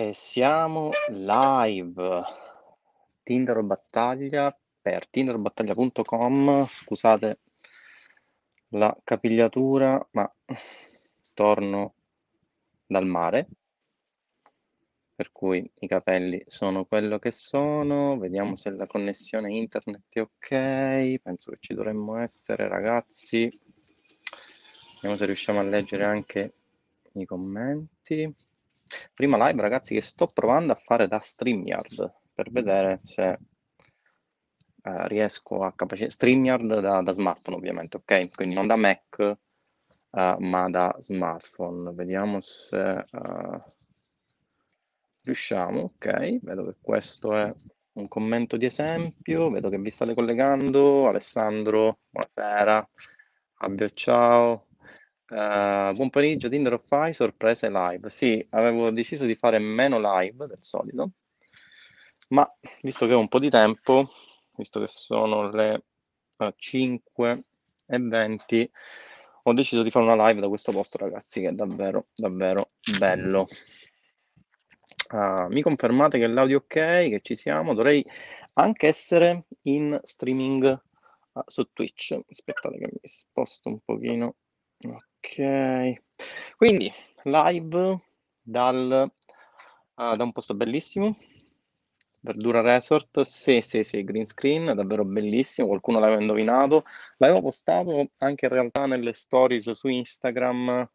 E siamo live. Tinder Battaglia per tinderbattaglia.com. Scusate la capigliatura, ma torno dal mare. Per cui i capelli sono quello che sono. Vediamo se la connessione internet è ok. Penso che ci dovremmo essere, ragazzi. Vediamo se riusciamo a leggere anche i commenti. Prima live, ragazzi, che sto provando a fare da StreamYard per vedere se eh, riesco a capacitare. StreamYard da, da, smartphone, ovviamente, ok? Quindi non da Mac, uh, ma da smartphone. Vediamo se uh, riusciamo, ok? Vedo che questo è un commento di esempio. Vedo che vi state collegando. Alessandro, buonasera. Fabio, ciao. Uh, buon pomeriggio, Tinder of Fai, sorprese live. Sì, avevo deciso di fare meno live del solito, ma visto che ho un po' di tempo, visto che sono le uh, eh, 5 e 20, ho deciso di fare una live da questo posto, ragazzi, che è davvero, davvero bello. Uh, mi confermate che l'audio è ok, che ci siamo? Dovrei anche essere in streaming su Twitch. Aspettate che mi sposto un pochino Ok, quindi live dal, uh, da un posto bellissimo, Verdura Resort, sì, sì, sì, green screen, davvero bellissimo, qualcuno l'aveva indovinato, l'avevo postato anche in realtà nelle stories su Instagram,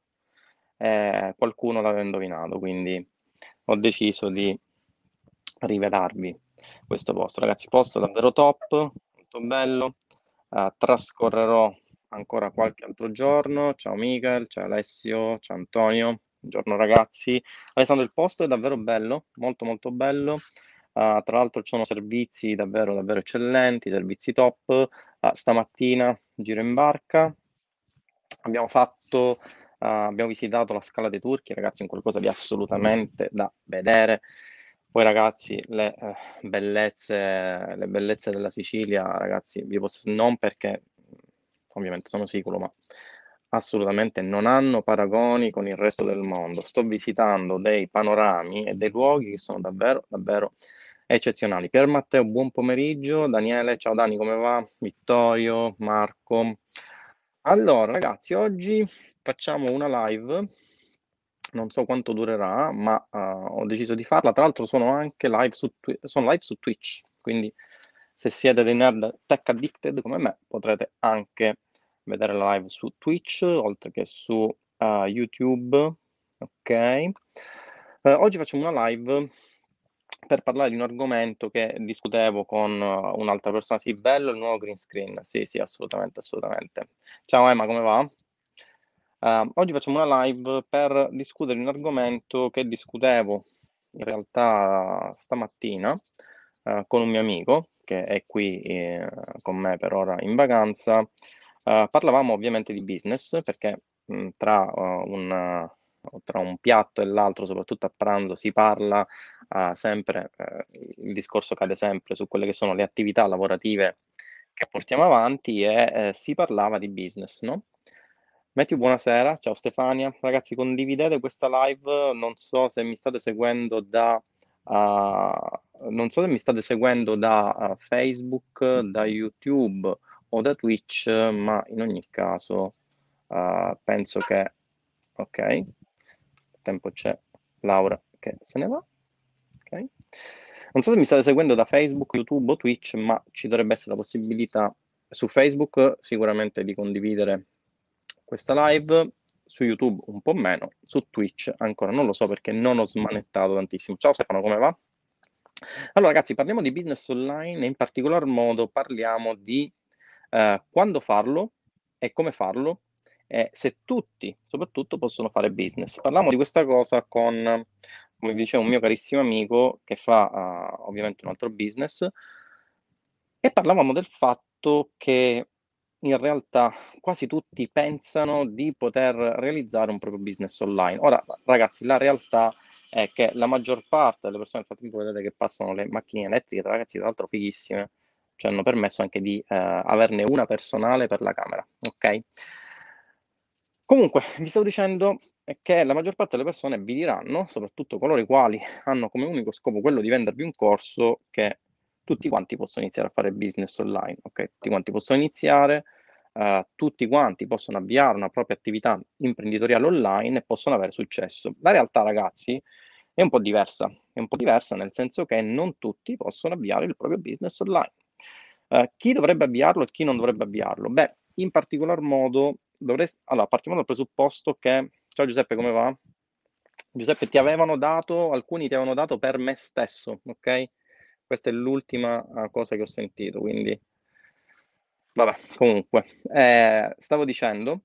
eh, qualcuno l'aveva indovinato, quindi ho deciso di rivelarvi questo posto. Ragazzi, posto davvero top, molto bello, uh, trascorrerò ancora qualche altro giorno. Ciao Miguel, ciao Alessio, ciao Antonio. Buongiorno ragazzi. Alessandro, il posto è davvero bello, molto molto bello. Uh, tra l'altro ci sono servizi davvero davvero eccellenti, servizi top. Uh, stamattina giro in barca. Abbiamo fatto, uh, abbiamo visitato la Scala dei Turchi, ragazzi, è qualcosa di assolutamente da vedere. Poi ragazzi, le eh, bellezze, le bellezze della Sicilia, ragazzi, vi posso non perché ovviamente sono sicuro, ma assolutamente non hanno paragoni con il resto del mondo. Sto visitando dei panorami e dei luoghi che sono davvero, davvero eccezionali. Pier Matteo, buon pomeriggio. Daniele, ciao Dani, come va? Vittorio, Marco. Allora, ragazzi, oggi facciamo una live. Non so quanto durerà, ma uh, ho deciso di farla. Tra l'altro sono anche live su, sono live su Twitch, quindi se siete dei nerd tech addicted come me potrete anche vedere la live su Twitch, oltre che su uh, YouTube. Ok. Uh, oggi facciamo una live per parlare di un argomento che discutevo con uh, un'altra persona. Sì, bello il nuovo green screen. Sì, sì, assolutamente, assolutamente. Ciao Emma, come va? Uh, oggi facciamo una live per discutere di un argomento che discutevo in realtà stamattina con un mio amico che è qui con me per ora in vacanza Uh, parlavamo ovviamente di business perché mh, tra, uh, un, uh, tra, un, piatto e l'altro, soprattutto a pranzo, si parla sempre, il discorso cade sempre su quelle che sono le attività lavorative che portiamo avanti e eh, si parlava di business, no? Matthew, buonasera, ciao Stefania. Ragazzi, condividete questa live, non so se mi state seguendo da, non so se mi state seguendo da Facebook, da YouTube o da Twitch, ma in ogni caso uh, penso che... Ok, tempo c'è Laura che se ne va. Ok. Non so se mi state seguendo da Facebook, YouTube o Twitch, ma ci dovrebbe essere la possibilità su Facebook sicuramente di condividere questa live, su YouTube un po' meno, su Twitch ancora non lo so perché non ho smanettato tantissimo. Ciao Stefano, come va? Allora ragazzi, parliamo di business online e in particolar modo parliamo di eh, quando farlo e come farlo e se tutti, soprattutto, possono fare business. Parliamo di questa cosa con, come diceva un mio carissimo amico che fa uh, ovviamente un altro business e parlavamo del fatto che in realtà quasi tutti pensano di poter realizzare un proprio business online. Ora, ragazzi, la realtà è che la maggior parte delle persone, frattempo vedete che passano le macchine elettriche, ragazzi, tra l'altro fighissime, ci hanno permesso anche di eh, averne una personale per la camera, ok? Comunque, vi stavo dicendo, che la maggior parte delle persone vi diranno, soprattutto coloro i quali hanno come unico scopo quello di vendervi un corso, che tutti quanti possono iniziare a fare business online, ok? Tutti quanti possono iniziare, uh, tutti quanti possono avviare una propria attività imprenditoriale online e possono avere successo. La realtà, ragazzi, è un po' diversa, è un po' diversa nel senso che non tutti possono avviare il proprio business online. Uh, chi dovrebbe avviarlo e chi non dovrebbe avviarlo? Beh, in particolar modo dovresti... Allora, partiamo dal presupposto che... Ciao Giuseppe, come va? Giuseppe, ti avevano dato, alcuni ti avevano dato per me stesso, ok? Questa è l'ultima uh, cosa che ho sentito, quindi vabbè, comunque, eh, stavo dicendo,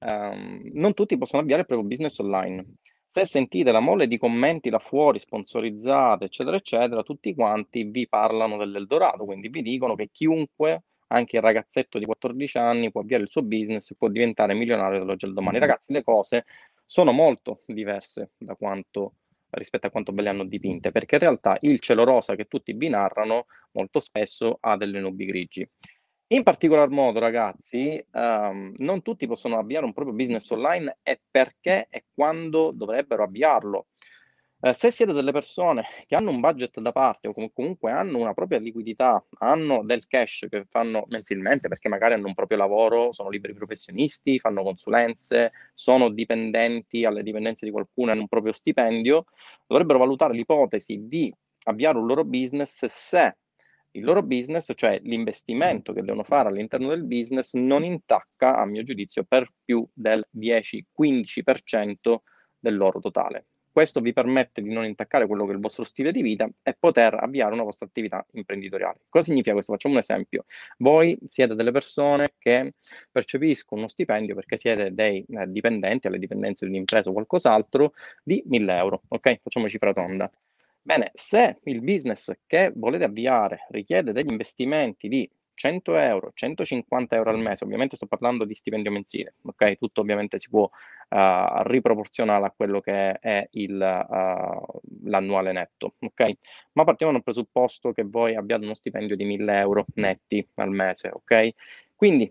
um, non tutti possono avviare il proprio business online. Se sentite la mole di commenti là fuori, sponsorizzate, eccetera, eccetera, tutti quanti vi parlano dell'Eldorado, quindi vi dicono che chiunque, anche il ragazzetto di 14 anni, può avviare il suo business e può diventare milionario dall'oggi al domani. Ragazzi, le cose sono molto diverse da quanto rispetto a quanto ve le hanno dipinte, perché in realtà il cielo rosa che tutti vi narrano molto spesso ha delle nubi grigi. In particolar modo, ragazzi, um, non tutti possono avviare un proprio business online e perché e quando dovrebbero avviarlo. Eh, se siete delle persone che hanno un budget da parte o com- comunque hanno una propria liquidità, hanno del cash che fanno mensilmente perché magari hanno un proprio lavoro, sono liberi professionisti, fanno consulenze, sono dipendenti alle dipendenze di qualcuno, hanno un proprio stipendio, dovrebbero valutare l'ipotesi di avviare un loro business se il loro business, cioè l'investimento che devono fare all'interno del business, non intacca, a mio giudizio, per più del 10-15% del loro totale. Questo vi permette di non intaccare quello che è il vostro stile di vita e poter avviare una vostra attività imprenditoriale. Cosa significa questo? Facciamo un esempio. Voi siete delle persone che percepiscono uno stipendio perché siete dei eh, dipendenti alle dipendenze di un'impresa o qualcos'altro di 1000 euro. Ok? Facciamo cifra tonda. Bene, se il business che volete avviare richiede degli investimenti di 100 euro, 150 euro al mese, ovviamente sto parlando di stipendio mensile, ok? Tutto ovviamente si può uh, riproporzionare a quello che è il, uh, l'annuale netto, ok? Ma partiamo dal presupposto che voi abbiate uno stipendio di 1000 euro netti al mese, ok? Quindi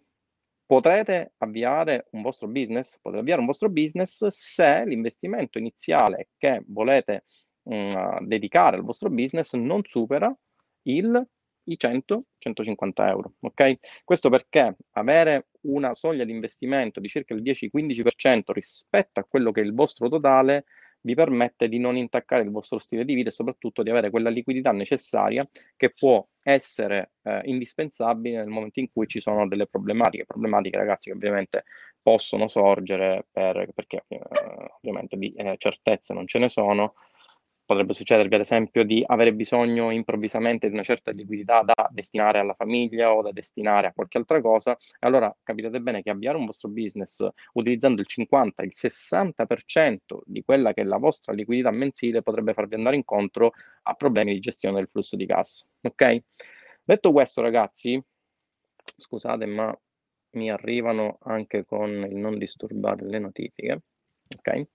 potrete avviare un vostro business, potete avviare un vostro business se l'investimento iniziale che volete uh, dedicare al vostro business non supera il i 100-150 euro. Ok? Questo perché avere una soglia di investimento di circa il 10-15% rispetto a quello che è il vostro totale vi permette di non intaccare il vostro stile di vita e soprattutto di avere quella liquidità necessaria che può essere eh, indispensabile nel momento in cui ci sono delle problematiche. Problematiche, ragazzi, che ovviamente possono sorgere per, perché eh, ovviamente di eh, certezze non ce ne sono, potrebbe succedervi ad esempio di avere bisogno improvvisamente di una certa liquidità da destinare alla famiglia o da destinare a qualche altra cosa, allora capitate bene che avviare un vostro business utilizzando il 50, il 60% di quella che è la vostra liquidità mensile potrebbe farvi andare incontro a problemi di gestione del flusso di cassa. Ok? Detto questo, ragazzi, scusate, ma mi arrivano anche con il non disturbare le notifiche. Ok?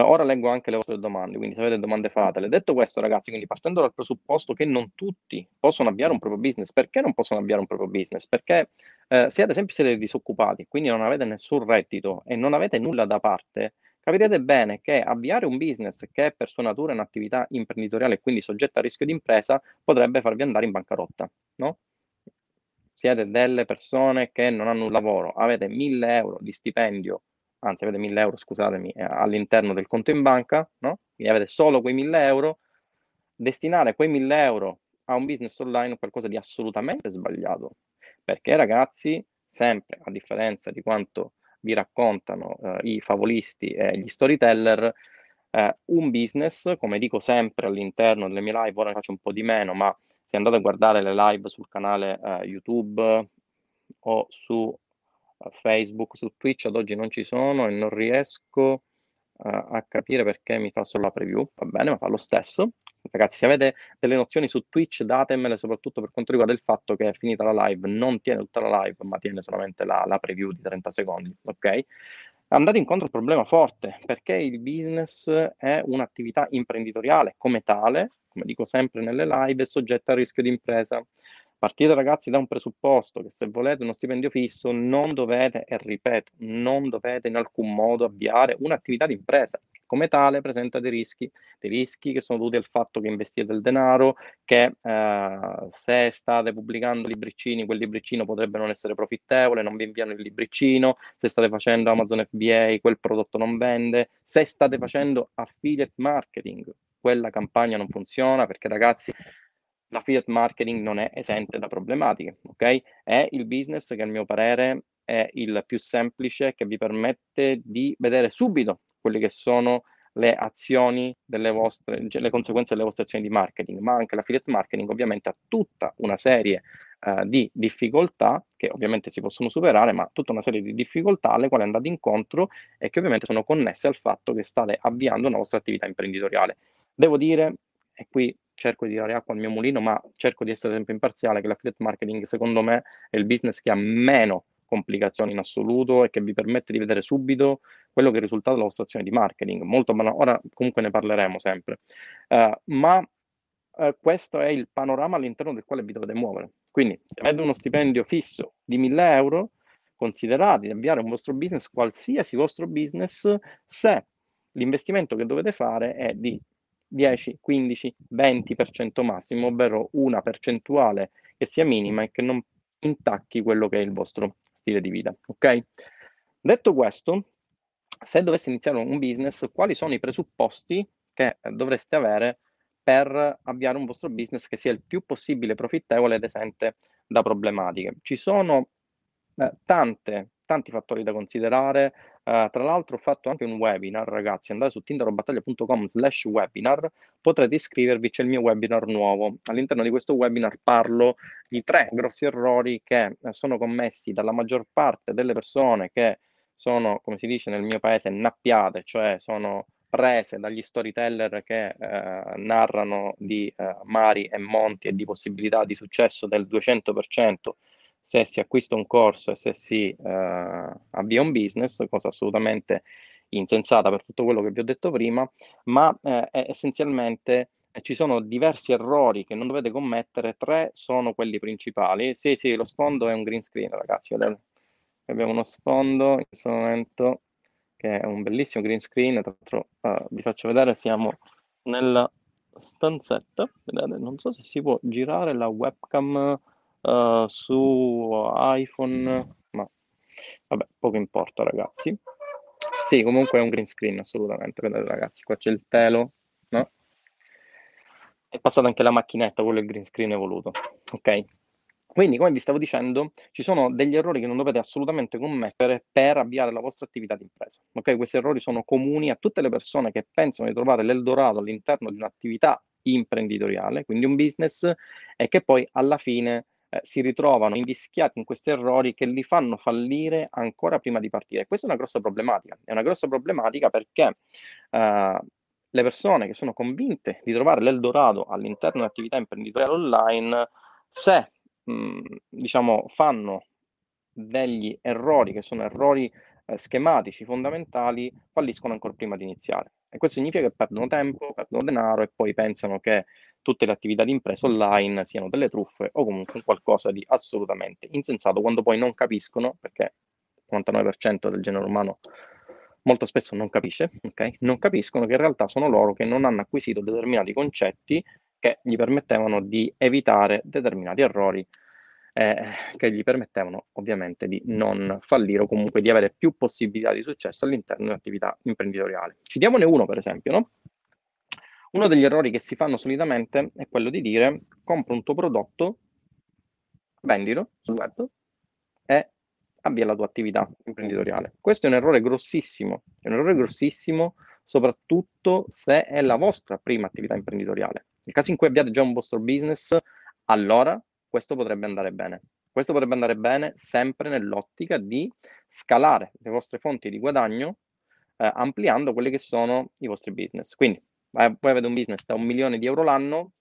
Ora leggo anche le vostre domande, quindi se avete domande fatele. Detto questo, ragazzi, quindi partendo dal presupposto che non tutti possono avviare un proprio business, perché non possono avviare un proprio business? Perché eh, se ad esempio siete disoccupati, quindi non avete nessun reddito e non avete nulla da parte, capirete bene che avviare un business che è per sua natura un'attività imprenditoriale e quindi soggetta a rischio di impresa potrebbe farvi andare in bancarotta, no? Siete delle persone che non hanno un lavoro, avete 1000 euro di stipendio anzi avete 1000 euro, scusatemi, eh, all'interno del conto in banca, no? Quindi avete solo quei 1000 euro, destinare quei 1000 euro a un business online è qualcosa di assolutamente sbagliato, perché ragazzi, sempre a differenza di quanto vi raccontano eh, i favolisti e gli storyteller, eh, un business, come dico sempre all'interno delle mie live, ora faccio un po' di meno, ma se andate a guardare le live sul canale eh, YouTube o su Facebook, su Twitch ad oggi non ci sono e non riesco uh, a capire perché mi fa solo la preview, va bene, ma fa lo stesso. Ragazzi, se avete delle nozioni su Twitch, datemele soprattutto per quanto riguarda il fatto che è finita la live, non tiene tutta la live, ma tiene solamente la, la preview di 30 secondi, ok? Andate incontro al problema forte, perché il business è un'attività imprenditoriale come tale, come dico sempre nelle live, è soggetta a rischio di impresa. Partite ragazzi da un presupposto che se volete uno stipendio fisso non dovete, e ripeto, non dovete in alcun modo avviare un'attività di impresa. Come tale presenta dei rischi, dei rischi che sono dovuti al fatto che investite del denaro, che eh, se state pubblicando libricini, quel libricino potrebbe non essere profittevole, non vi inviano il libricino, se state facendo Amazon FBA, quel prodotto non vende, se state facendo affiliate marketing, quella campagna non funziona perché ragazzi l'affiliate marketing non è esente da problematiche, ok? È il business che a mio parere è il più semplice che vi permette di vedere subito quelle che sono le azioni delle vostre, cioè le conseguenze delle vostre azioni di marketing, ma anche l'affiliate marketing ovviamente ha tutta una serie uh, di difficoltà che ovviamente si possono superare, ma tutta una serie di difficoltà alle quali andate incontro e che ovviamente sono connesse al fatto che state avviando una vostra attività imprenditoriale. Devo dire, e qui cerco di dare acqua al mio mulino, ma cerco di essere sempre imparziale, che l'affiliate marketing secondo me è il business che ha meno complicazioni in assoluto e che vi permette di vedere subito quello che è il risultato della vostra azione di marketing. Molto banale, ora comunque ne parleremo sempre, uh, ma uh, questo è il panorama all'interno del quale vi dovete muovere. Quindi se avete uno stipendio fisso di 1000 euro, considerate di avviare un vostro business, qualsiasi vostro business, se l'investimento che dovete fare è di 10, 15, 20% massimo, ovvero una percentuale che sia minima e che non intacchi quello che è il vostro stile di vita. Ok? Detto questo, se doveste iniziare un business, quali sono i presupposti che dovreste avere per avviare un vostro business che sia il più possibile profittevole ed esente da problematiche? Ci sono eh, tante, tanti fattori da considerare. Uh, tra l'altro ho fatto anche un webinar, ragazzi, andate su tinderobattaglia.com slash webinar, potrete iscrivervi, c'è il mio webinar nuovo. All'interno di questo webinar parlo di tre grossi errori che eh, sono commessi dalla maggior parte delle persone che sono, come si dice nel mio paese, nappiate, cioè sono prese dagli storyteller che eh, narrano di eh, mari e monti e di possibilità di successo del 200% se si acquista un corso e se si eh, avvia un business, cosa assolutamente insensata per tutto quello che vi ho detto prima, ma eh, essenzialmente eh, ci sono diversi errori che non dovete commettere, tre sono quelli principali. Sì, sì, lo sfondo è un green screen, ragazzi, vedete? Abbiamo uno sfondo in questo momento che è un bellissimo green screen, tra l'altro uh, vi faccio vedere, siamo nella stanzetta, vedete, non so se si può girare la webcam uh, su iPhone, ma vabbè, poco importa ragazzi. Sì, comunque è un green screen assolutamente, vedete ragazzi, qua c'è il telo, no? È passata anche la macchinetta, quello è il green screen evoluto, ok? Quindi, come vi stavo dicendo, ci sono degli errori che non dovete assolutamente commettere per avviare la vostra attività di impresa. Ok? Questi errori sono comuni a tutte le persone che pensano di trovare l'Eldorado all'interno di un'attività imprenditoriale, quindi un business, e che poi alla fine eh, si ritrovano invischiati in questi errori che li fanno fallire ancora prima di partire. Questa è una grossa problematica. È una grossa problematica perché eh, le persone che sono convinte di trovare l'Eldorado all'interno di attività imprenditoriali online, se mh, diciamo fanno degli errori che sono errori eh, schematici fondamentali, falliscono ancora prima di iniziare. E questo significa che perdono tempo, perdono denaro e poi pensano che tutte le attività di impresa online siano delle truffe o comunque qualcosa di assolutamente insensato, quando poi non capiscono, perché il 99% del genere umano molto spesso non capisce, okay? non capiscono che in realtà sono loro che non hanno acquisito determinati concetti che gli permettevano di evitare determinati errori eh, che gli permettevano ovviamente di non fallire o comunque di avere più possibilità di successo all'interno di un'attività imprenditoriale. Citiamone uno per esempio, no? Uno degli errori che si fanno solitamente è quello di dire compro un tuo prodotto, vendilo sul web e avvia la tua attività imprenditoriale. Questo è un errore grossissimo, è un errore grossissimo soprattutto se è la vostra prima attività imprenditoriale. Nel caso in cui abbiate già un vostro business, allora questo potrebbe andare bene. Questo potrebbe andare bene sempre nell'ottica di scalare le vostre fonti di guadagno eh, ampliando quelli che sono i vostri business. Quindi voi avete un business da un milione di euro l'anno,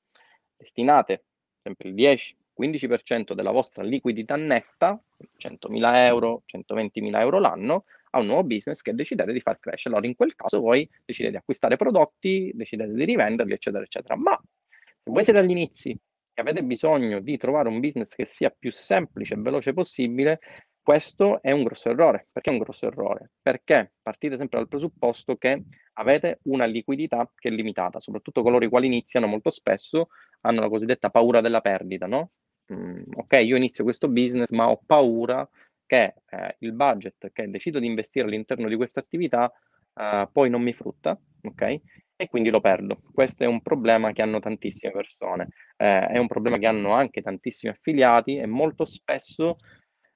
destinate sempre il 10-15% della vostra liquidità netta, 100.000 euro, 120.000 euro l'anno, a un nuovo business che decidete di far crescere. Allora in quel caso voi decidete di acquistare prodotti, decidete di rivenderli, eccetera, eccetera. Ma se voi siete agli inizi e avete bisogno di trovare un business che sia più semplice e veloce possibile, questo è un grosso errore. Perché è un grosso errore? Perché partite sempre dal presupposto che avete una liquidità che è limitata, soprattutto coloro i quali iniziano molto spesso hanno la cosiddetta paura della perdita, no? Mm, ok, io inizio questo business, ma ho paura che eh, il budget che decido di investire all'interno di questa attività eh, poi non mi frutta, ok? E quindi lo perdo. Questo è un problema che hanno tantissime persone, eh, è un problema che hanno anche tantissimi affiliati e molto spesso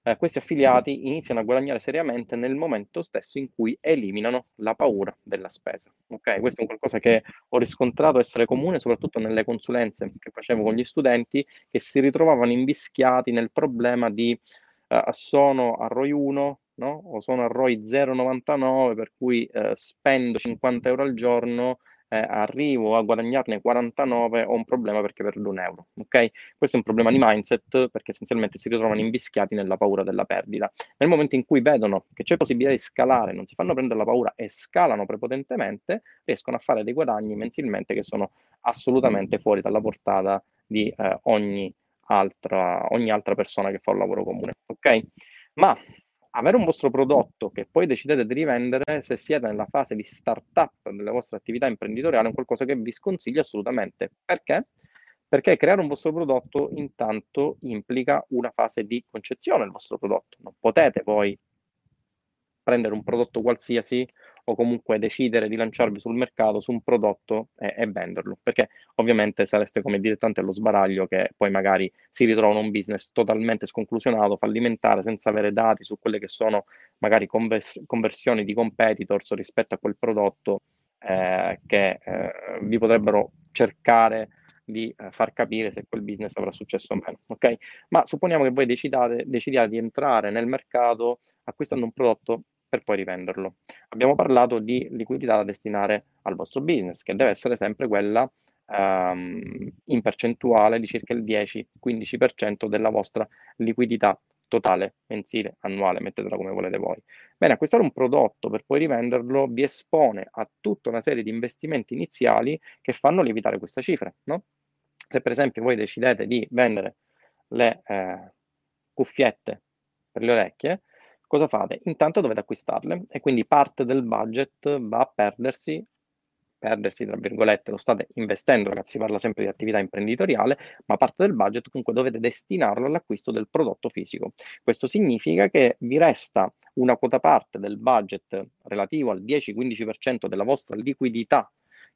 eh, questi affiliati iniziano a guadagnare seriamente nel momento stesso in cui eliminano la paura della spesa. Ok, questo è qualcosa che ho riscontrato essere comune soprattutto nelle consulenze che facevo con gli studenti che si ritrovavano invischiati nel problema di eh, sono a ROI 1 no? o sono a ROI 0,99 per cui eh, spendo 50 euro al giorno eh, arrivo a guadagnarne 49 ho un problema perché perdo un euro. Ok? Questo è un problema di mindset perché essenzialmente si ritrovano invischiati nella paura della perdita. Nel momento in cui vedono che c'è possibilità di scalare, non si fanno prendere la paura e scalano prepotentemente, riescono a fare dei guadagni mensilmente che sono assolutamente fuori dalla portata di eh, ogni altra, ogni altra persona che fa un lavoro comune. Ok? Ma avere un vostro prodotto che poi decidete di rivendere, se siete nella fase di startup delle vostre attività imprenditoriali, è qualcosa che vi sconsiglio assolutamente. Perché? Perché creare un vostro prodotto intanto implica una fase di concezione del vostro prodotto. Non potete poi prendere un prodotto qualsiasi o comunque decidere di lanciarvi sul mercato su un prodotto e, e, venderlo, perché ovviamente sareste come dilettanti allo sbaraglio che poi magari si ritrovano un business totalmente sconclusionato, fallimentare, senza avere dati su quelle che sono magari convers- conversioni di competitors rispetto a quel prodotto eh, che eh, vi potrebbero cercare di eh, far capire se quel business avrà successo o meno. Ok? Ma supponiamo che voi decidate, decidiate di entrare nel mercato acquistando un prodotto per poi rivenderlo. Abbiamo parlato di liquidità da destinare al vostro business, che deve essere sempre quella um, in percentuale di circa il 10-15% della vostra liquidità totale, mensile, annuale, mettetela come volete voi. Bene, acquistare un prodotto per poi rivenderlo vi espone a tutta una serie di investimenti iniziali che fanno lievitare questa cifra, no? Se per esempio voi decidete di vendere le eh, cuffiette per le orecchie, cosa fate? Intanto dovete acquistarle e quindi parte del budget va a perdersi, perdersi tra virgolette, lo state investendo, ragazzi, si parla sempre di attività imprenditoriale, ma parte del budget comunque dovete destinarlo all'acquisto del prodotto fisico. Questo significa che vi resta una quota parte del budget relativo al 10-15% della vostra liquidità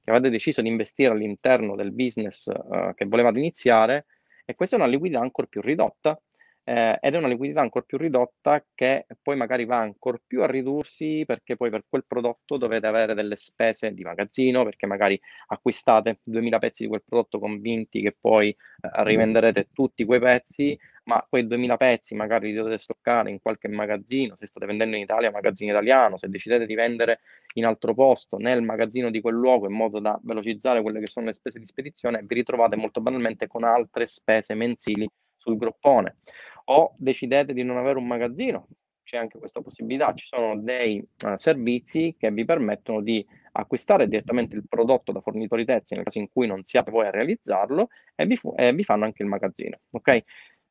che avete deciso di investire all'interno del business uh, che volevate iniziare e questa è una liquidità ancora più ridotta eh, ed è una liquidità ancora più ridotta che poi magari va ancora più a ridursi perché poi per quel prodotto dovete avere delle spese di magazzino perché magari acquistate 2000 pezzi di quel prodotto convinti che poi eh, rivenderete tutti quei pezzi ma quei 2000 pezzi magari li dovete stoccare in qualche magazzino, se state vendendo in Italia, magazzino italiano, se decidete di vendere in altro posto, nel magazzino di quel luogo, in modo da velocizzare quelle che sono le spese di spedizione, vi ritrovate molto banalmente con altre spese mensili sul groppone o decidete di non avere un magazzino, c'è anche questa possibilità, ci sono dei uh, servizi che vi permettono di acquistare direttamente il prodotto da fornitori terzi nel caso in cui non siate voi a realizzarlo e vi, fu- e vi fanno anche il magazzino, ok?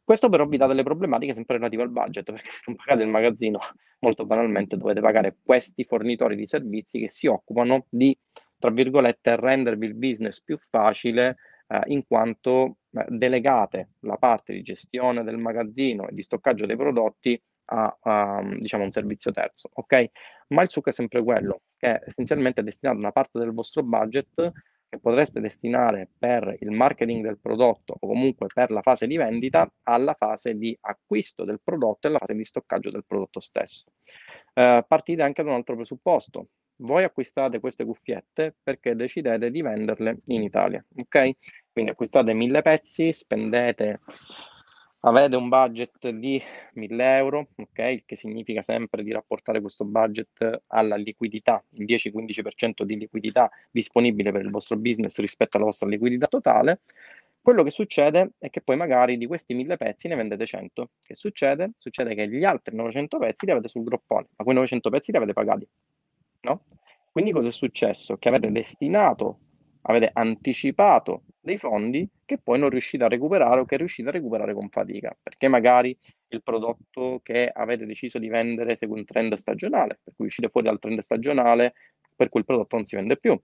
Questo però vi dà delle problematiche sempre relative al budget, perché se non pagate il magazzino, molto banalmente dovete pagare questi fornitori di servizi che si occupano di, tra virgolette, rendervi il business più facile eh, in quanto delegate la parte di gestione del magazzino e di stoccaggio dei prodotti a, a diciamo, un servizio terzo, ok? Ma il succo è sempre quello, che essenzialmente destinato una parte del vostro budget che potreste destinare per il marketing del prodotto o comunque per la fase di vendita alla fase di acquisto del prodotto e alla fase di stoccaggio del prodotto stesso. Eh, partite anche da un altro presupposto. Voi acquistate queste cuffiette perché decidete di venderle in Italia, ok? Quindi acquistate mille pezzi, spendete, avete un budget di 1000 euro, ok? Che significa sempre di rapportare questo budget alla liquidità, il 10-15% di liquidità disponibile per il vostro business rispetto alla vostra liquidità totale. Quello che succede è che poi magari di questi 1000 pezzi ne vendete 100. Che succede? Succede che gli altri 900 pezzi li avete sul groppone, ma quei 900 pezzi li avete pagati, no? Quindi cosa è successo? Che avete destinato, avete anticipato dei fondi che poi non riuscite a recuperare o che riuscite a recuperare con fatica, perché magari il prodotto che avete deciso di vendere segue un trend stagionale, per cui uscite fuori dal trend stagionale, per cui il prodotto non si vende più.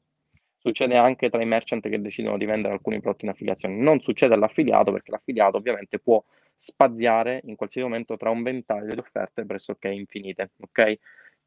Succede anche tra i merchant che decidono di vendere alcuni prodotti in affiliazione. Non succede all'affiliato perché l'affiliato ovviamente può spaziare in qualsiasi momento tra un ventaglio di offerte pressoché infinite. Ok?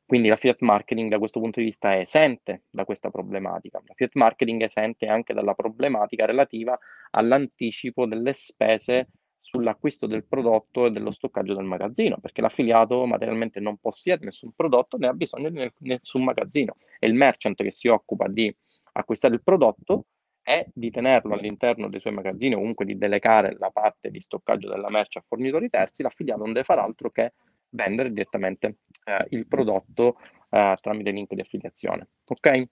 Quindi l'affiliate marketing da questo punto di vista è esente da questa problematica. L'affiliate marketing è esente anche dalla problematica relativa all'anticipo delle spese sull'acquisto del prodotto e dello stoccaggio del magazzino, perché l'affiliato materialmente non possiede nessun prodotto né ha bisogno di nessun magazzino. È il merchant che si occupa di acquistare il prodotto è di tenerlo all'interno dei suoi magazzini o comunque di delegare la parte di stoccaggio della merce a fornitori terzi, l'affiliato non deve fare altro che vendere direttamente eh, il prodotto eh, tramite link di affiliazione. Ok?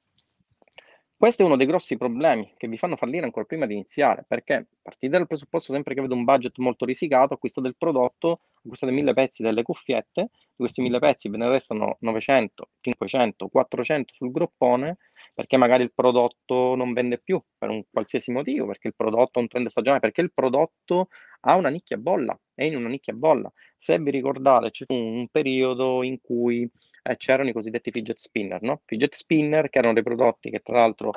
Questo è uno dei grossi problemi che vi fanno fallire ancora prima di iniziare, perché partite dal presupposto sempre che avete un budget molto risicato, acquistate il prodotto, acquistate mille pezzi delle cuffiette, di questi mille pezzi ve ne restano 900, 500, 400 sul groppone, perché magari il prodotto non vende più per un qualsiasi motivo, perché il prodotto ha un trend stagionale, perché il prodotto ha una nicchia bolla, è in una nicchia bolla. Se vi ricordate, c'è un periodo in cui eh, c'erano i cosiddetti fidget spinner, no? Fidget spinner che erano dei prodotti che tra l'altro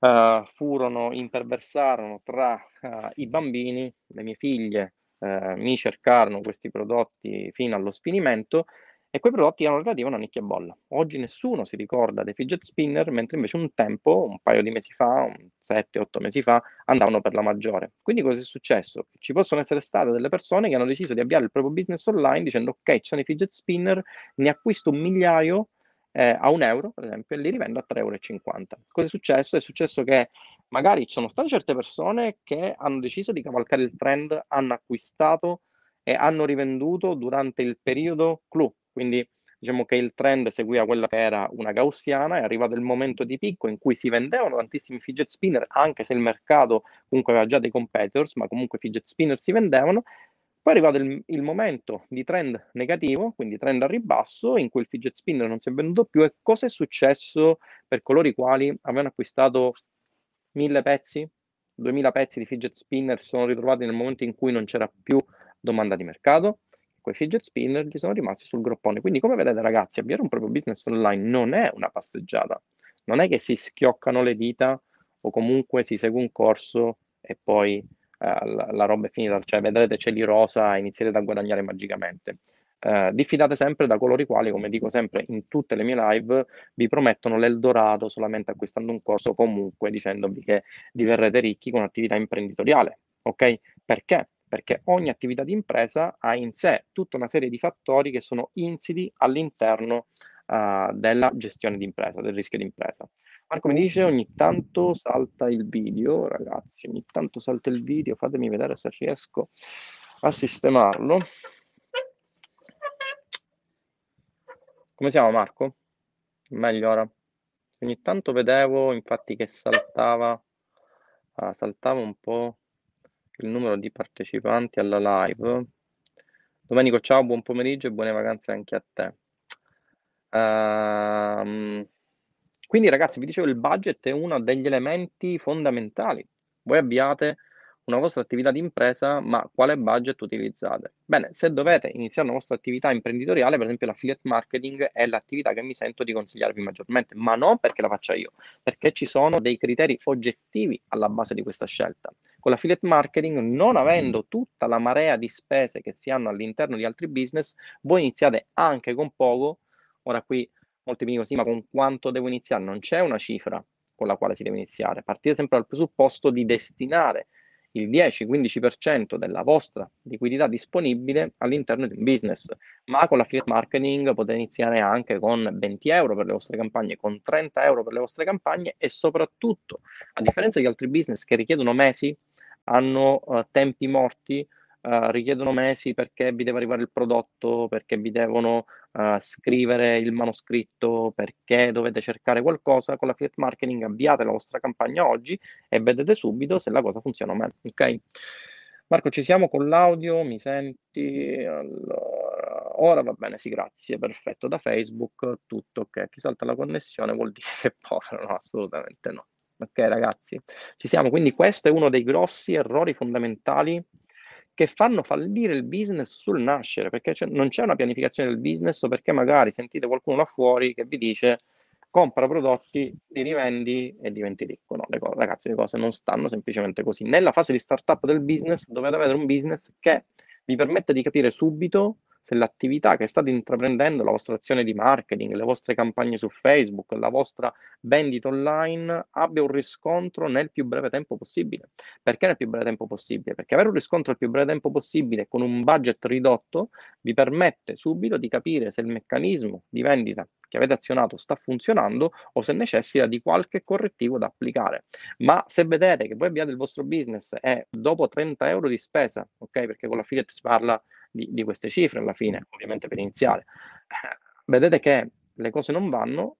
uh, furono, imperversarono tra uh, i bambini, le mie figlie uh, mi cercarono questi prodotti fino allo sfinimento e quei prodotti erano relativi a una nicchia bolla. Oggi nessuno si ricorda dei fidget spinner, mentre invece un tempo, un paio di mesi fa, 7-8 mesi fa, andavano per la maggiore. Quindi cosa è successo? Ci possono essere state delle persone che hanno deciso di avviare il proprio business online dicendo ok, ci sono i fidget spinner, ne acquisto un migliaio eh, a un euro, per esempio, e li rivendo a 3,50 euro. Cosa è successo? È successo che magari ci sono state certe persone che hanno deciso di cavalcare il trend, hanno acquistato e hanno rivenduto durante il periodo clou, quindi diciamo che il trend seguiva quella che era una gaussiana, è arrivato il momento di picco in cui si vendevano tantissimi fidget spinner, anche se il mercato comunque aveva già dei competitors, ma comunque fidget spinner si vendevano. Poi è arrivato il, il, momento di trend negativo, quindi trend a ribasso, in cui il fidget spinner non si è venduto più. E cosa è successo per coloro i quali avevano acquistato mille pezzi, duemila pezzi di fidget spinner, sono ritrovati nel momento in cui non c'era più domanda di mercato? Quei fidget spinner gli sono rimasti sul groppone. Quindi, come vedete, ragazzi, avviare un proprio business online non è una passeggiata, non è che si schioccano le dita o comunque si segue un corso e poi eh, la, la, roba è finita, cioè vedrete cieli rosa e inizierete a guadagnare magicamente. Eh, diffidate sempre da coloro i quali, come dico sempre in tutte le mie live, vi promettono l'Eldorado solamente acquistando un corso, comunque dicendovi che diverrete ricchi con attività imprenditoriale. Ok? Perché? Perché ogni attività di impresa ha in sé tutta una serie di fattori che sono insiti all'interno uh, della gestione di impresa, del rischio di impresa. Marco mi dice ogni tanto salta il video, ragazzi, ogni tanto salta il video, fatemi vedere se riesco a sistemarlo. Come siamo Marco? Meglio ora. Ogni tanto vedevo infatti che saltava, uh, saltava un po' il numero di partecipanti alla live. Domenico, ciao, buon pomeriggio e buone vacanze anche a te. Uh, quindi ragazzi, vi dicevo, il budget è uno degli elementi fondamentali. Voi abbiate una vostra attività di impresa, ma quale budget utilizzate? Bene, se dovete iniziare una vostra attività imprenditoriale, per esempio l'affiliate marketing è l'attività che mi sento di consigliarvi maggiormente, ma non perché la faccia io, perché ci sono dei criteri oggettivi alla base di questa scelta. Con l'affiliate marketing, non avendo tutta la marea di spese che si hanno all'interno di altri business, voi iniziate anche con poco. Ora qui molti mi dicono sì, ma con quanto devo iniziare? Non c'è una cifra con la quale si deve iniziare. Partite sempre dal presupposto di destinare il 10-15% della vostra liquidità disponibile all'interno di un business, ma con l'affiliate marketing potete iniziare anche con 20 euro per le vostre campagne, con 30 euro per le vostre campagne e soprattutto, a differenza di altri business che richiedono mesi, hanno uh, tempi morti, uh, richiedono mesi perché vi deve arrivare il prodotto, perché vi devono uh, scrivere il manoscritto, perché dovete cercare qualcosa, con l'affiliate marketing avviate la vostra campagna oggi e vedete subito se la cosa funziona o meno. Ok? Marco, ci siamo con l'audio, mi senti? Allora, ora va bene, sì, grazie, perfetto. Da Facebook tutto ok. Chi salta la connessione vuol dire che povero, no, assolutamente no. Ok ragazzi, ci siamo. Quindi questo è uno dei grossi errori fondamentali che fanno fallire il business sul nascere, perché c'è, non c'è una pianificazione del business o perché magari sentite qualcuno là fuori che vi dice compra prodotti, li rivendi e diventi ricco. No, le cose, ragazzi, le cose non stanno semplicemente così. Nella fase di startup del business dovete avere un business che vi permette di capire subito se l'attività che state intraprendendo, la vostra azione di marketing, le vostre campagne su Facebook, la vostra vendita online abbia un riscontro nel più breve tempo possibile. Perché nel più breve tempo possibile? Perché avere un riscontro nel più breve tempo possibile con un budget ridotto vi permette subito di capire se il meccanismo di vendita che avete azionato sta funzionando o se necessita di qualche correttivo da applicare. Ma se vedete che voi abbiate il vostro business e dopo 30 euro di spesa, ok, perché con l'affiliate si parla di, di queste cifre alla fine, ovviamente per iniziare, vedete che le cose non vanno,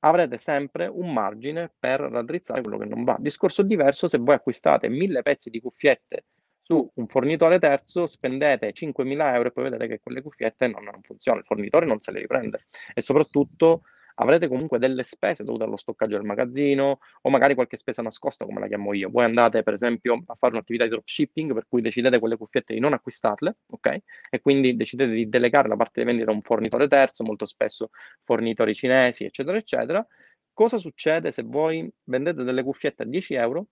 avrete sempre un margine per raddrizzare quello che non va. Discorso diverso se voi acquistate mille pezzi di cuffiette su un fornitore terzo, spendete 5.000 euro e poi vedete che quelle cuffiette non, non funzionano, il fornitore non se le riprende. E soprattutto avrete comunque delle spese dovute allo stoccaggio del magazzino o magari qualche spesa nascosta come la chiamo io. Voi andate per esempio a fare un'attività di dropshipping per cui decidete quelle cuffiette di non acquistarle, ok? E quindi decidete di delegare la parte di vendita a un fornitore terzo, molto spesso fornitori cinesi, eccetera, eccetera. Cosa succede se voi vendete delle cuffiette a 10 euro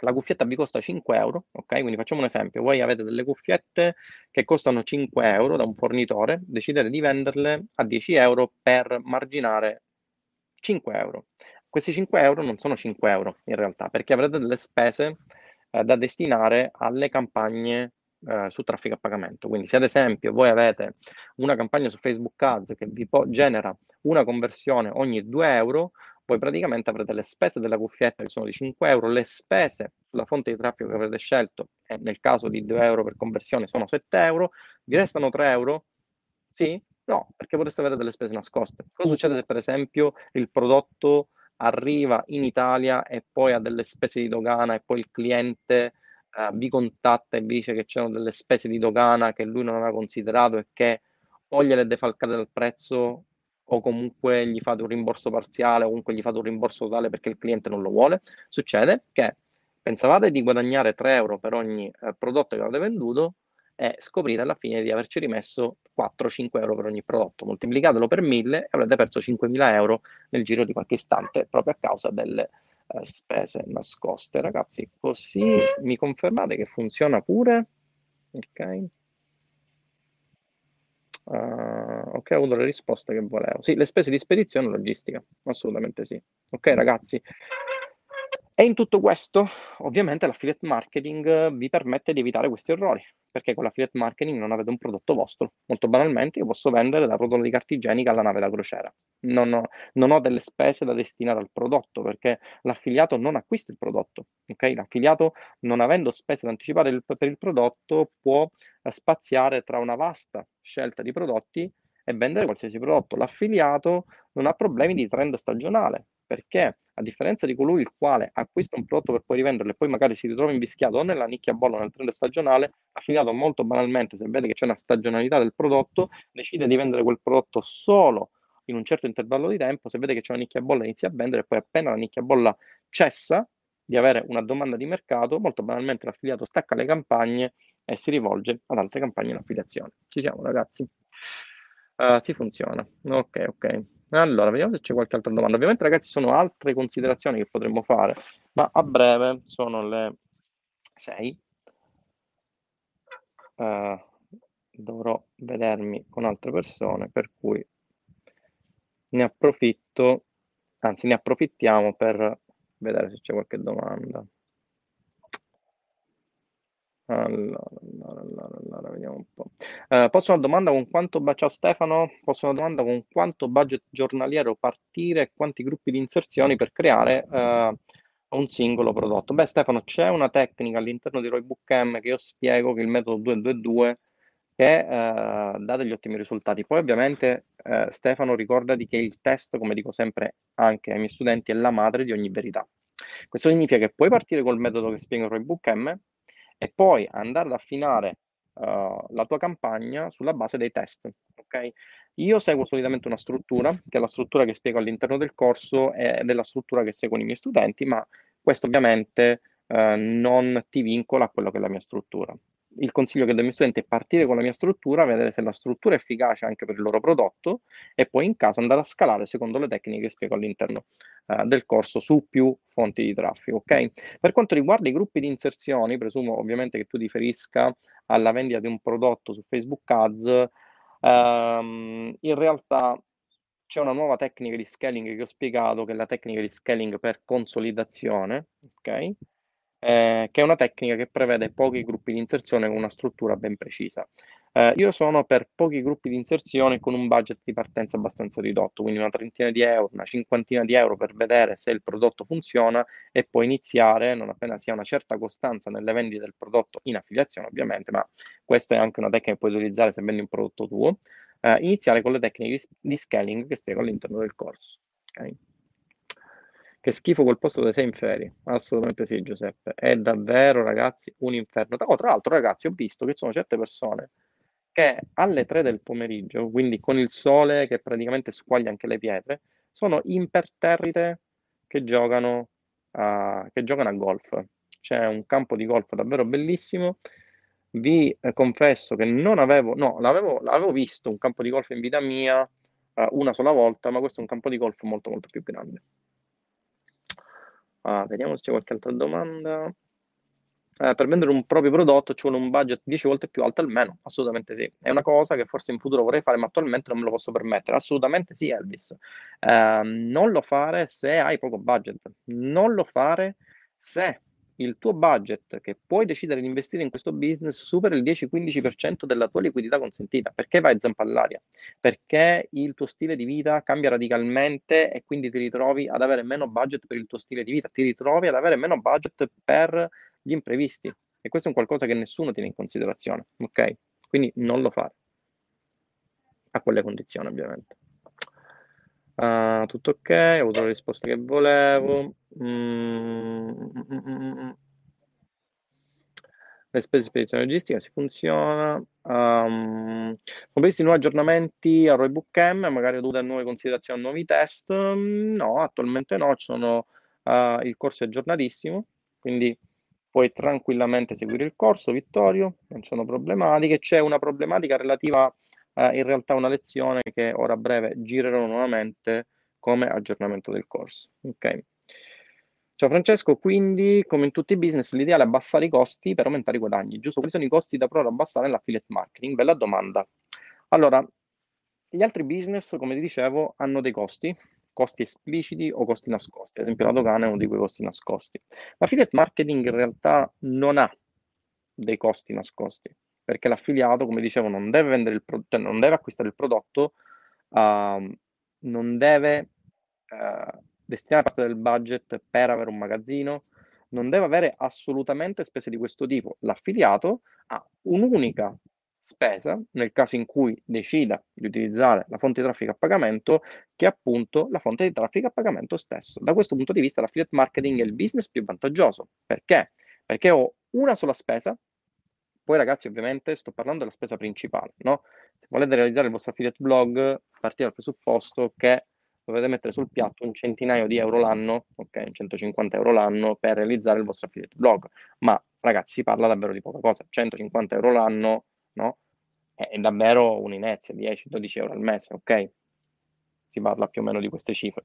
la cuffietta vi costa 5 euro, ok? Quindi facciamo un esempio, voi avete delle cuffiette che costano 5 euro da un fornitore, decidete di venderle a 10 euro per marginare 5 euro. Questi 5 euro non sono 5 euro in realtà, perché avrete delle spese eh, da destinare alle campagne eh, su traffico a pagamento. Quindi se ad esempio voi avete una campagna su Facebook Ads che vi genera una conversione ogni 2 euro, poi praticamente avrete le spese della cuffietta che sono di 5 euro, le spese sulla fonte di traffico che avrete scelto, e nel caso di 2 euro per conversione sono 7 euro, vi restano 3 euro? Sì? No, perché potreste avere delle spese nascoste. Cosa succede se per esempio il prodotto arriva in Italia e poi ha delle spese di dogana e poi il cliente eh, vi contatta e vi dice che c'erano delle spese di dogana che lui non aveva considerato e che o gliele defalcate dal prezzo o comunque gli fate un rimborso parziale o comunque gli fate un rimborso totale perché il cliente non lo vuole, succede che pensavate di guadagnare 3 euro per ogni eh, prodotto che avete venduto e scoprite alla fine di averci rimesso 4-5 euro per ogni prodotto. Moltiplicatelo per 1000 e avrete perso 5.000 euro nel giro di qualche istante proprio a causa delle eh, spese nascoste. Ragazzi, così mi confermate che funziona pure? Ok. Uh, ok, ho avuto le risposte che volevo. Sì, le spese di spedizione e logistica, assolutamente sì. Ok, ragazzi. E in tutto questo, ovviamente, l'affiliate marketing vi permette di evitare questi errori perché con l'affiliate marketing non avete un prodotto vostro. Molto banalmente io posso vendere la rotola di carta igienica alla nave da crociera. Non ho, non ho, delle spese da destinare al prodotto perché l'affiliato non acquista il prodotto. Okay? L'affiliato, non avendo spese da anticipare per il prodotto, può eh, spaziare tra una vasta scelta di prodotti e vendere qualsiasi prodotto. L'affiliato non ha problemi di trend stagionale perché a differenza di colui il quale acquista un prodotto per poi rivenderlo e poi magari si ritrova invischiato o nella nicchia bolla o nel trend stagionale, l'affiliato molto banalmente, se vede che c'è una stagionalità del prodotto, decide di vendere quel prodotto solo in un certo intervallo di tempo, se vede che c'è una nicchia bolla inizia a vendere, poi appena la nicchia bolla cessa di avere una domanda di mercato, molto banalmente l'affiliato stacca le campagne e si rivolge ad altre campagne in affiliazione. Ci siamo ragazzi? Uh, si funziona. Ok, ok. Allora, vediamo se c'è qualche altra domanda. Ovviamente, ragazzi, sono altre considerazioni che potremmo fare, ma a breve sono le 6. Uh, eh, dovrò vedermi con altre persone, per cui ne approfitto, anzi ne approfittiamo per vedere se c'è qualche domanda. Allora, allora, allora, allora, vediamo un po'. Eh, posso una domanda con quanto, ciao Stefano, posso una domanda con quanto budget giornaliero partire e quanti gruppi di inserzioni per creare eh, un singolo prodotto? Beh Stefano, c'è una tecnica all'interno di Roybook M che io spiego, che è il metodo 222, che eh, dà degli ottimi risultati. Poi ovviamente eh, Stefano ricordati che il test, come dico sempre anche ai miei studenti, è la madre di ogni verità. Questo significa che puoi partire col metodo che spiego in Roybook M, e poi andare ad affinare uh, la tua campagna sulla base dei test. Okay? Io seguo solitamente una struttura, che è la struttura che spiego all'interno del corso ed è la struttura che seguono i miei studenti, ma questo ovviamente eh, non ti vincola a quello che è la mia struttura. Il consiglio che do ai miei studenti è partire con la mia struttura, vedere se la struttura è efficace anche per il loro prodotto e poi in caso andare a scalare secondo le tecniche che spiego all'interno eh, del corso su più fonti di traffico. Ok? Per quanto riguarda i gruppi di inserzioni, presumo ovviamente che tu differisca alla vendita di un prodotto su Facebook Ads, ehm, in realtà c'è una nuova tecnica di scaling che ho spiegato, che è la tecnica di scaling per consolidazione, ok? Eh, che è una tecnica che prevede pochi gruppi di inserzione con una struttura ben precisa. Eh, io sono per pochi gruppi di inserzione con un budget di partenza abbastanza ridotto, quindi una trentina di euro, una cinquantina di euro per vedere se il prodotto funziona e poi iniziare, non appena si ha una certa costanza nelle vendite del prodotto in affiliazione ovviamente, ma questa è anche una tecnica che puoi utilizzare se vendi un prodotto tuo, eh, iniziare con le tecniche di, scaling che spiego all'interno del corso. Okay? Che schifo quel posto dove sei in ferie. Assolutamente sì, Giuseppe. È davvero, ragazzi, un inferno. Oh, tra l'altro, ragazzi, ho visto che ci sono certe persone che alle 3 del pomeriggio, quindi con il sole che praticamente squaglia anche le pietre, sono imperterrite che giocano, a, che giocano a golf. C'è un campo di golf davvero bellissimo vi eh, confesso che non avevo, no, l'avevo, l'avevo visto un campo di golf in vita mia uh, una sola volta, ma questo è un campo di golf molto molto più grande. Uh, vediamo se c'è qualche altra domanda. Uh, per vendere un proprio prodotto ci vuole un budget 10 volte più alto almeno, assolutamente sì. È una cosa che forse in futuro vorrei fare, ma attualmente non me lo posso permettere. Assolutamente sì, Elvis. Ehm, non lo fare se hai poco budget. Non lo fare se il tuo budget che puoi decidere di investire in questo business supera il 10-15% della tua liquidità consentita. Perché vai zampa all'aria? Perché il tuo stile di vita cambia radicalmente e quindi ti ritrovi ad avere meno budget per il tuo stile di vita, ti ritrovi ad avere meno budget per gli imprevisti. E questo è un qualcosa che nessuno tiene in considerazione, ok? Quindi non lo fare. A quelle condizioni, ovviamente. Uh, tutto ok, ho avuto la risposta che volevo. Mm, mm, mm, le spese di spedizione logistica si funziona. Um, sono previsti nuovi aggiornamenti a Roy Bookcam, magari dovute a nuove considerazioni, a nuovi test? No, attualmente no, sono, uh, il corso è aggiornatissimo, quindi puoi tranquillamente seguire il corso, Vittorio, non sono problematiche. C'è una problematica relativa eh, in realtà una lezione che ora a breve girerò nuovamente come aggiornamento del corso. Ok. Ciao Francesco, quindi come in tutti i business l'ideale è abbassare i costi per aumentare i guadagni, giusto? Quali sono i costi da provare a abbassare nell'affiliate marketing? Bella domanda. Allora, gli altri business, come ti dicevo, hanno dei costi, costi espliciti o costi nascosti. Ad esempio la dogana è uno di quei costi nascosti. L'affiliate marketing in realtà non ha dei costi nascosti perché l'affiliato, come dicevo, non deve, vendere il pro- cioè non deve acquistare il prodotto, uh, non deve uh, destinare parte del budget per avere un magazzino, non deve avere assolutamente spese di questo tipo. L'affiliato ha un'unica spesa nel caso in cui decida di utilizzare la fonte di traffico a pagamento, che è appunto la fonte di traffico a pagamento stesso. Da questo punto di vista l'affiliate marketing è il business più vantaggioso. Perché? Perché ho una sola spesa poi ragazzi ovviamente sto parlando della spesa principale, no? Se volete realizzare il vostro affiliate blog, partite dal presupposto che dovete mettere sul piatto un centinaio di euro l'anno, ok, 150 euro l'anno per realizzare il vostro affiliate blog. Ma ragazzi, si parla davvero di poca cosa, 150 euro l'anno, no? È davvero un'inezia, 10-12 euro al mese, ok? Si parla più o meno di queste cifre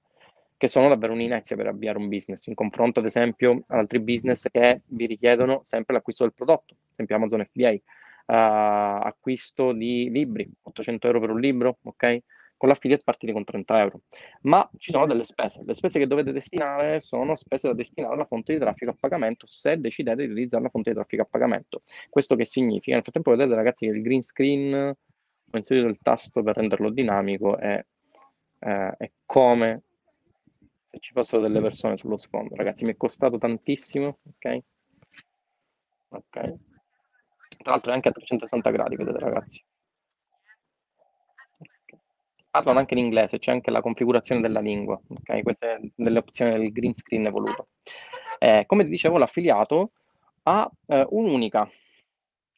che sono davvero un'inezia per avviare un business, in confronto ad esempio ad altri business che vi richiedono sempre l'acquisto del prodotto, ad esempio Amazon FBA, uh, eh, acquisto di libri, 800 euro per un libro, ok? Con l'affiliate partite con 30 euro. Ma ci sono delle spese, le spese che dovete destinare sono spese da destinare alla fonte di traffico a pagamento se decidete di utilizzare la fonte di traffico a pagamento. Questo che significa? Nel frattempo vedete ragazzi che il green screen ho inserito il tasto per renderlo dinamico e eh, è come se ci fossero delle persone sullo sfondo. Ragazzi, mi è costato tantissimo, ok? Ok. Tra l'altro è anche a 360 gradi, vedete ragazzi. Parlano anche in inglese, c'è anche la configurazione della lingua, ok? Queste delle opzioni del green screen evoluto. Eh, come ti dicevo, l'affiliato ha eh, un'unica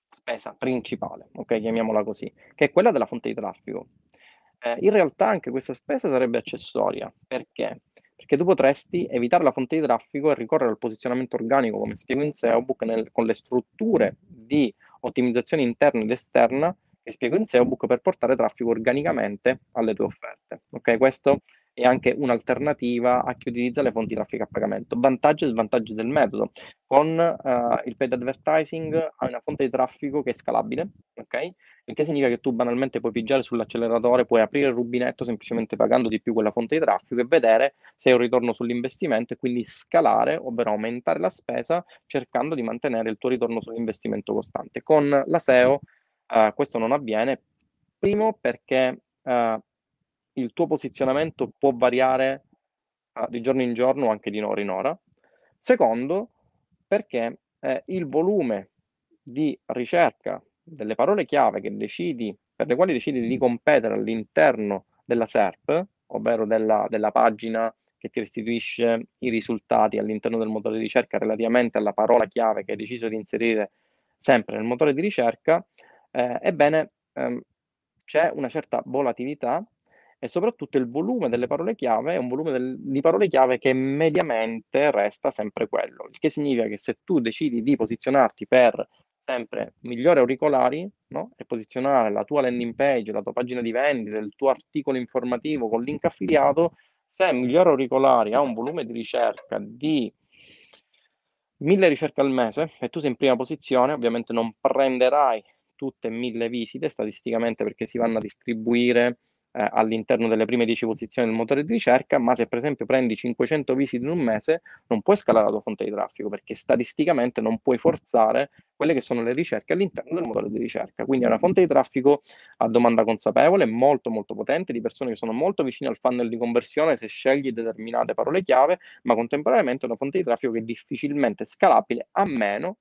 spesa principale, ok? Chiamiamola così, che è quella della fonte di traffico. Eh, in realtà anche questa spesa sarebbe accessoria. Perché? Perché tu potresti evitare la fonte di traffico e ricorrere al posizionamento organico, come spiego in SEObook, con le strutture di ottimizzazione interna ed esterna che spiego in SEObook per portare traffico organicamente alle tue offerte. Ok, questo e anche un'alternativa a chi utilizza le fonti di traffico a pagamento. Vantaggi e svantaggi del metodo. Con uh, il paid advertising hai una fonte di traffico che è scalabile, ok? Il che significa che tu banalmente puoi pigiare sull'acceleratore, puoi aprire il rubinetto semplicemente pagando di più quella fonte di traffico e vedere se hai un ritorno sull'investimento e quindi scalare, ovvero aumentare la spesa cercando di mantenere il tuo ritorno sull'investimento costante. Con la SEO uh, questo non avviene, primo perché uh, il tuo posizionamento può variare uh, di giorno in giorno anche di ora in ora. Secondo, perché eh, il volume di ricerca delle parole chiave decidi, per le quali decidi di competere all'interno della SERP, ovvero della, della pagina che ti restituisce i risultati all'interno del motore di ricerca relativamente alla parola chiave che hai deciso di inserire sempre nel motore di ricerca, eh, ebbene ehm, c'è una certa volatilità e soprattutto il volume delle parole chiave è un volume del, di parole chiave che mediamente resta sempre quello, il che significa che se tu decidi di posizionarti per sempre migliori auricolari no? e posizionare la tua landing page, la tua pagina di vendita, il tuo articolo informativo con link affiliato, se migliori auricolari ha un volume di ricerca di mille ricerche al mese e tu sei in prima posizione, ovviamente non prenderai tutte mille visite statisticamente perché si vanno a distribuire eh, all'interno delle prime 10 posizioni del motore di ricerca, ma se per esempio prendi 500 visite in un mese, non puoi scalare la tua fonte di traffico perché statisticamente non puoi forzare quelle che sono le ricerche all'interno del motore di ricerca. Quindi è una fonte di traffico a domanda consapevole, molto molto potente, di persone che sono molto vicine al funnel di conversione se scegli determinate parole chiave, ma contemporaneamente è una fonte di traffico che è difficilmente scalabile a meno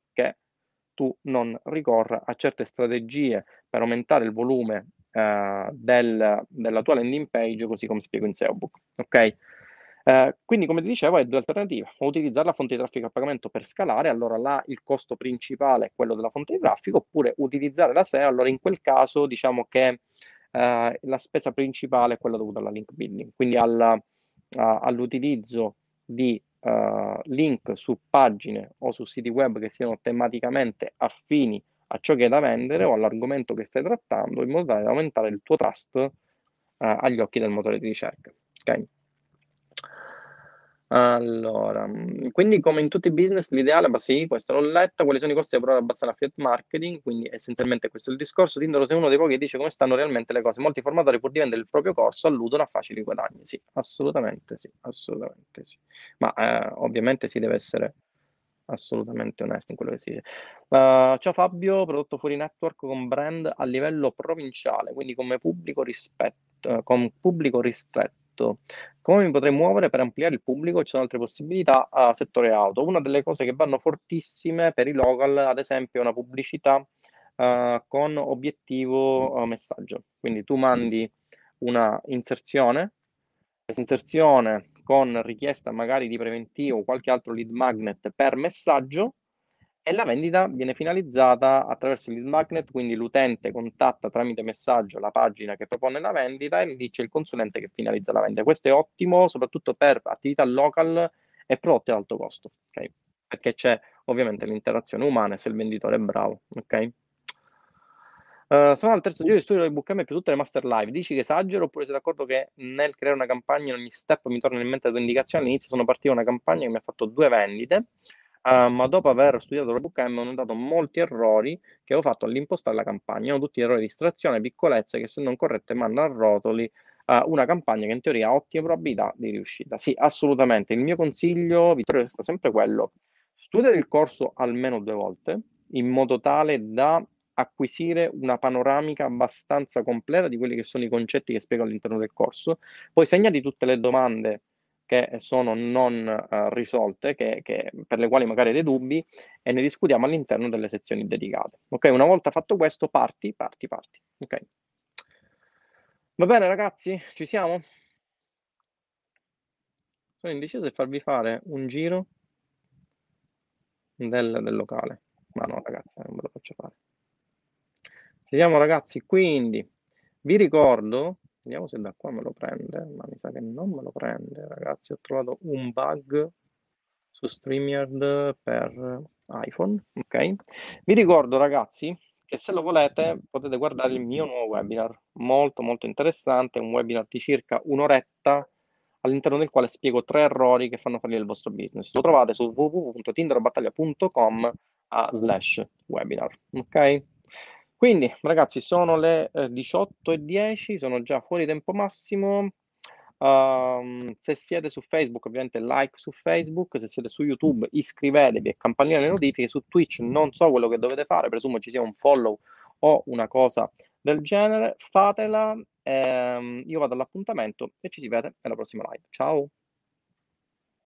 tu non ricorra a certe strategie per aumentare il volume uh, del, della tua landing page, così come spiego in SEObook. Ok? Uh, quindi, come ti dicevo, hai due alternative: o utilizzare la fonte di traffico a pagamento per scalare, allora là il costo principale è quello della fonte di traffico, oppure utilizzare la SEO, allora in quel caso diciamo che uh, la spesa principale è quella dovuta alla link building, quindi alla, all'utilizzo di uh, link su pagine o su siti web che siano tematicamente affini a ciò che è da vendere o all'argomento che stai trattando in modo tale da aumentare il tuo trust uh, agli occhi del motore di ricerca. Okay? Allora, mm, quindi come in tutti i business l'ideale, ma sì, questo l'ho letto, quali sono i costi da provare a abbassare affiliate marketing, quindi essenzialmente questo è il discorso, Tindoro sei uno dei pochi che dice come stanno realmente le cose, molti formatori pur di vendere il proprio corso alludono a facili guadagni, sì, assolutamente sì, assolutamente sì, ma eh, ovviamente si deve essere assolutamente onesti in quello che si dice. Uh, ciao Fabio, prodotto fuori network con brand a livello provinciale, quindi come pubblico rispetto, uh, con pubblico ristretto. Come mi potrei muovere per ampliare il pubblico? Ci sono altre possibilità a settore auto. Una delle cose che vanno fortissime per i local, ad esempio, è una pubblicità uh, con obiettivo messaggio. Quindi tu mandi una inserzione, questa inserzione con richiesta magari di preventivo o qualche altro lead magnet per messaggio e la vendita viene finalizzata attraverso il lead magnet, quindi l'utente contatta tramite messaggio la pagina che propone la vendita e lì c'è il consulente che finalizza la vendita. Questo è ottimo soprattutto per attività local e prodotti ad alto costo, okay? perché c'è ovviamente l'interazione umana se il venditore è bravo. Okay? Uh, sono al terzo giro di studio del bootcamp più tutte le master live. Dici che esagero oppure sei d'accordo che nel creare una campagna in ogni step mi torna in mente la tua indicazione? All'inizio sono partito una campagna che mi ha fatto due vendite, uh, ma dopo aver studiato il bootcamp ho notato molti errori che ho fatto all'impostare la campagna. Erano tutti errori di istrazione, piccolezze che se non corrette mandano a rotoli uh, una campagna che in teoria ha ottime probabilità di riuscita. Sì, assolutamente. Il mio consiglio, Vittorio, resta sempre quello. Studia il corso almeno due volte in modo tale da acquisire una panoramica abbastanza completa di quelli che sono i concetti che spiego all'interno del corso, poi segnati tutte le domande che sono non uh, risolte, che, che, per le quali magari hai dei dubbi, e ne discutiamo all'interno delle sezioni dedicate. Ok, una volta fatto questo, parti, parti, parti. Ok. Va bene ragazzi, ci siamo? Sono indeciso di farvi fare un giro del, del locale, ma no ragazzi, non ve lo faccio fare. Vediamo ragazzi, quindi vi ricordo Vediamo se da qua me lo prende, ma mi sa che non me lo prende, ragazzi. Ho trovato un bug su StreamYard per iPhone, ok? Vi ricordo, ragazzi, che se lo volete potete guardare il mio nuovo webinar, molto molto interessante, un webinar di circa un'oretta all'interno del quale spiego tre errori che fanno fallire il vostro business. Lo trovate su www.tinderbattaglia.com slash webinar, ok? Quindi, ragazzi, sono le eh, 18.10, sono già fuori tempo massimo. Um, se siete su Facebook, ovviamente like su Facebook, se siete su YouTube iscrivetevi e campanella le notifiche, su Twitch non so quello che dovete fare, presumo ci sia un follow o una cosa del genere, fatela, ehm, io vado all'appuntamento e ci si vede nella prossima live. Ciao!